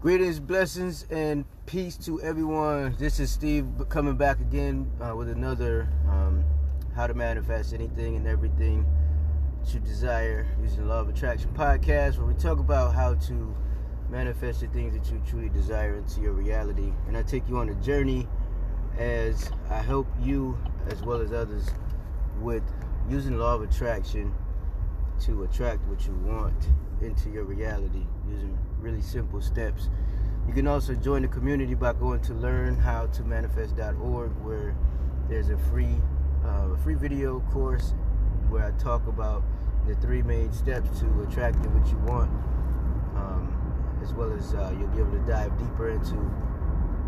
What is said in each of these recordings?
Greetings, blessings, and peace to everyone. This is Steve coming back again uh, with another um, How to Manifest Anything and Everything You Desire using Law of Attraction podcast, where we talk about how to manifest the things that you truly desire into your reality. And I take you on a journey as I help you, as well as others, with using Law of Attraction to attract what you want into your reality using really simple steps. You can also join the community by going to learnhowtomanifest.org where there's a free uh, free video course where I talk about the three main steps to attracting what you want, um, as well as uh, you'll be able to dive deeper into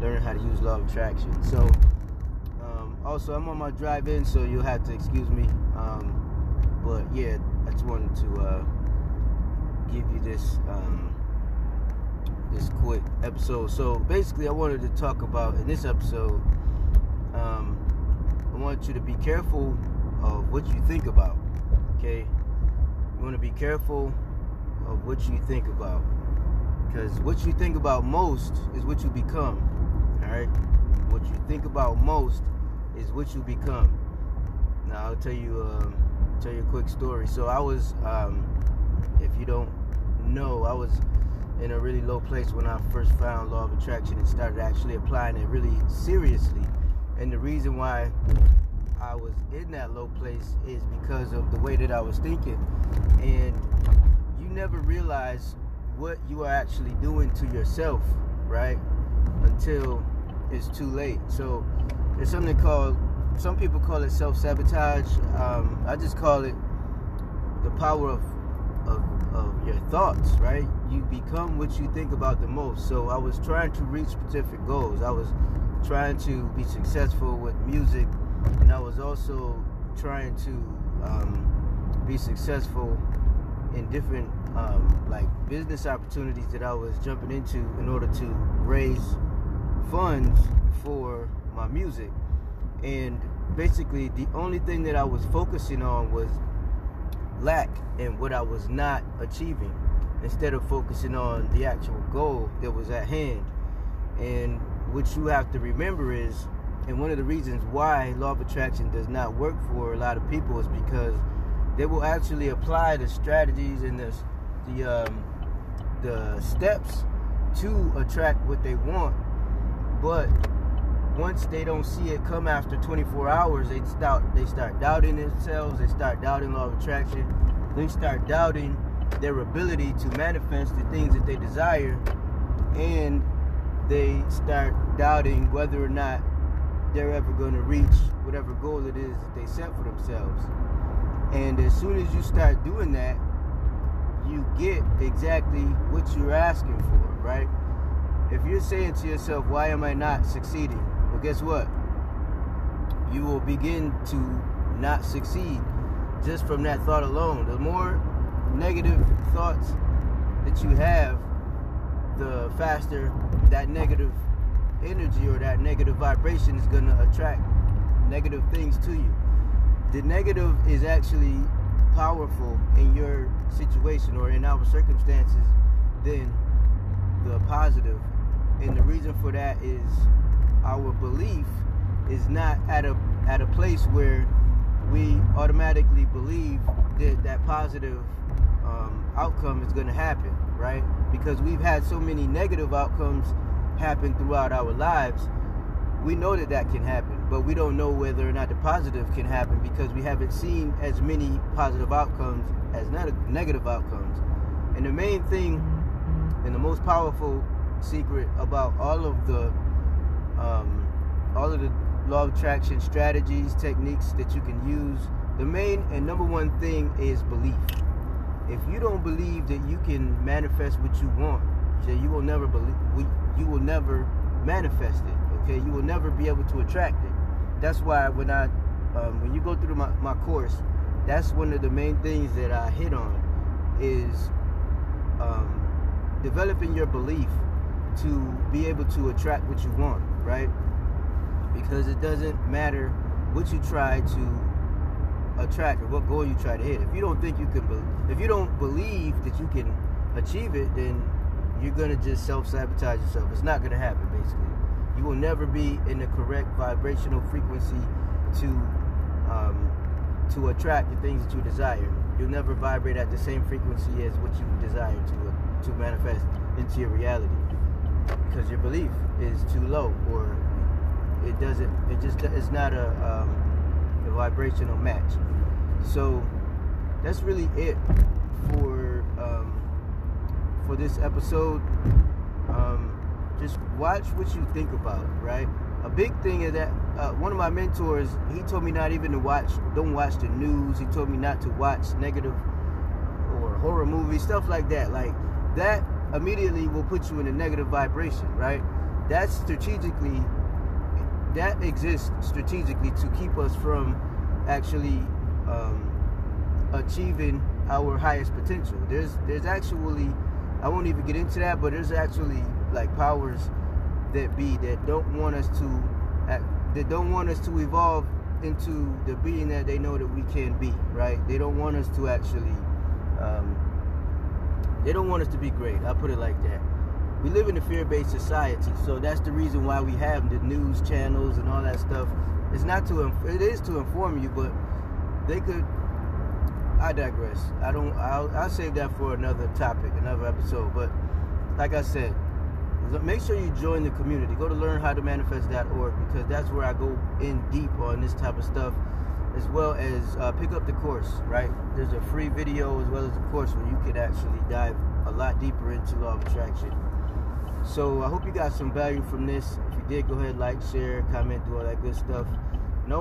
learning how to use law of attraction. So, um, also I'm on my drive in, so you'll have to excuse me. Um, but yeah, I just wanted to uh, give you this um, this quick episode. So basically, I wanted to talk about in this episode. Um, I want you to be careful of what you think about. Okay, you want to be careful of what you think about because what you think about most is what you become. All right, what you think about most is what you become. Now I'll tell you. Um, tell you a quick story. So I was, um, if you don't know, I was in a really low place when I first found law of attraction and started actually applying it really seriously. And the reason why I was in that low place is because of the way that I was thinking. And you never realize what you are actually doing to yourself, right? Until it's too late. So there's something called some people call it self sabotage. Um, I just call it the power of, of of your thoughts. Right? You become what you think about the most. So I was trying to reach specific goals. I was trying to be successful with music, and I was also trying to um, be successful in different um, like business opportunities that I was jumping into in order to raise funds for my music and basically the only thing that I was focusing on was lack and what I was not achieving instead of focusing on the actual goal that was at hand. And what you have to remember is, and one of the reasons why law of attraction does not work for a lot of people is because they will actually apply the strategies and the the um, the steps to attract what they want, but once they don't see it come after 24 hours, they start they start doubting themselves. They start doubting law of attraction. They start doubting their ability to manifest the things that they desire, and they start doubting whether or not they're ever going to reach whatever goal it is that they set for themselves. And as soon as you start doing that, you get exactly what you're asking for, right? If you're saying to yourself, why am I not succeeding? Guess what? You will begin to not succeed just from that thought alone. The more negative thoughts that you have, the faster that negative energy or that negative vibration is going to attract negative things to you. The negative is actually powerful in your situation or in our circumstances than the positive. And the reason for that is our belief is not at a at a place where we automatically believe that that positive um, outcome is going to happen, right? Because we've had so many negative outcomes happen throughout our lives. We know that that can happen, but we don't know whether or not the positive can happen because we haven't seen as many positive outcomes as negative outcomes. And the main thing and the most powerful secret about all of the um, all of the law of attraction strategies, techniques that you can use. The main and number one thing is belief. If you don't believe that you can manifest what you want, then you will never believe. You will never manifest it. Okay, you will never be able to attract it. That's why when I, um, when you go through my, my course, that's one of the main things that I hit on is um, developing your belief to be able to attract what you want, right? Because it doesn't matter what you try to attract or what goal you try to hit. If you don't think you can, be- if you don't believe that you can achieve it, then you're gonna just self-sabotage yourself. It's not gonna happen, basically. You will never be in the correct vibrational frequency to um, to attract the things that you desire. You'll never vibrate at the same frequency as what you desire to to manifest into your reality because your belief is too low or it doesn't it just it's not a, um, a vibrational match. So that's really it for um, for this episode. Um, just watch what you think about right? A big thing is that uh, one of my mentors he told me not even to watch don't watch the news. He told me not to watch negative or horror movies stuff like that. Like that immediately will put you in a negative vibration right that's strategically that exists strategically to keep us from actually um, achieving our highest potential. There's there's actually I won't even get into that, but there's actually like powers that be that don't want us to that don't want us to evolve into the being that they know that we can be. Right? They don't want us to actually. Um, they don't want us to be great. I put it like that we live in a fear-based society, so that's the reason why we have the news channels and all that stuff. It's not to it is to inform you, but they could. I digress. I don't. I'll, I'll save that for another topic, another episode. But like I said, make sure you join the community. Go to learnhowtomanifest.org because that's where I go in deep on this type of stuff, as well as uh, pick up the course. Right? There's a free video as well as a course where you can actually dive a lot deeper into law of attraction. So I hope you got some value from this. If you did, go ahead, like, share, comment, do all that good stuff. And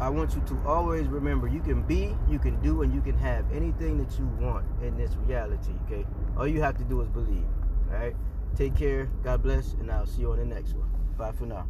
I want you to always remember you can be, you can do, and you can have anything that you want in this reality, okay? All you have to do is believe, all right? Take care, God bless, and I'll see you on the next one. Bye for now.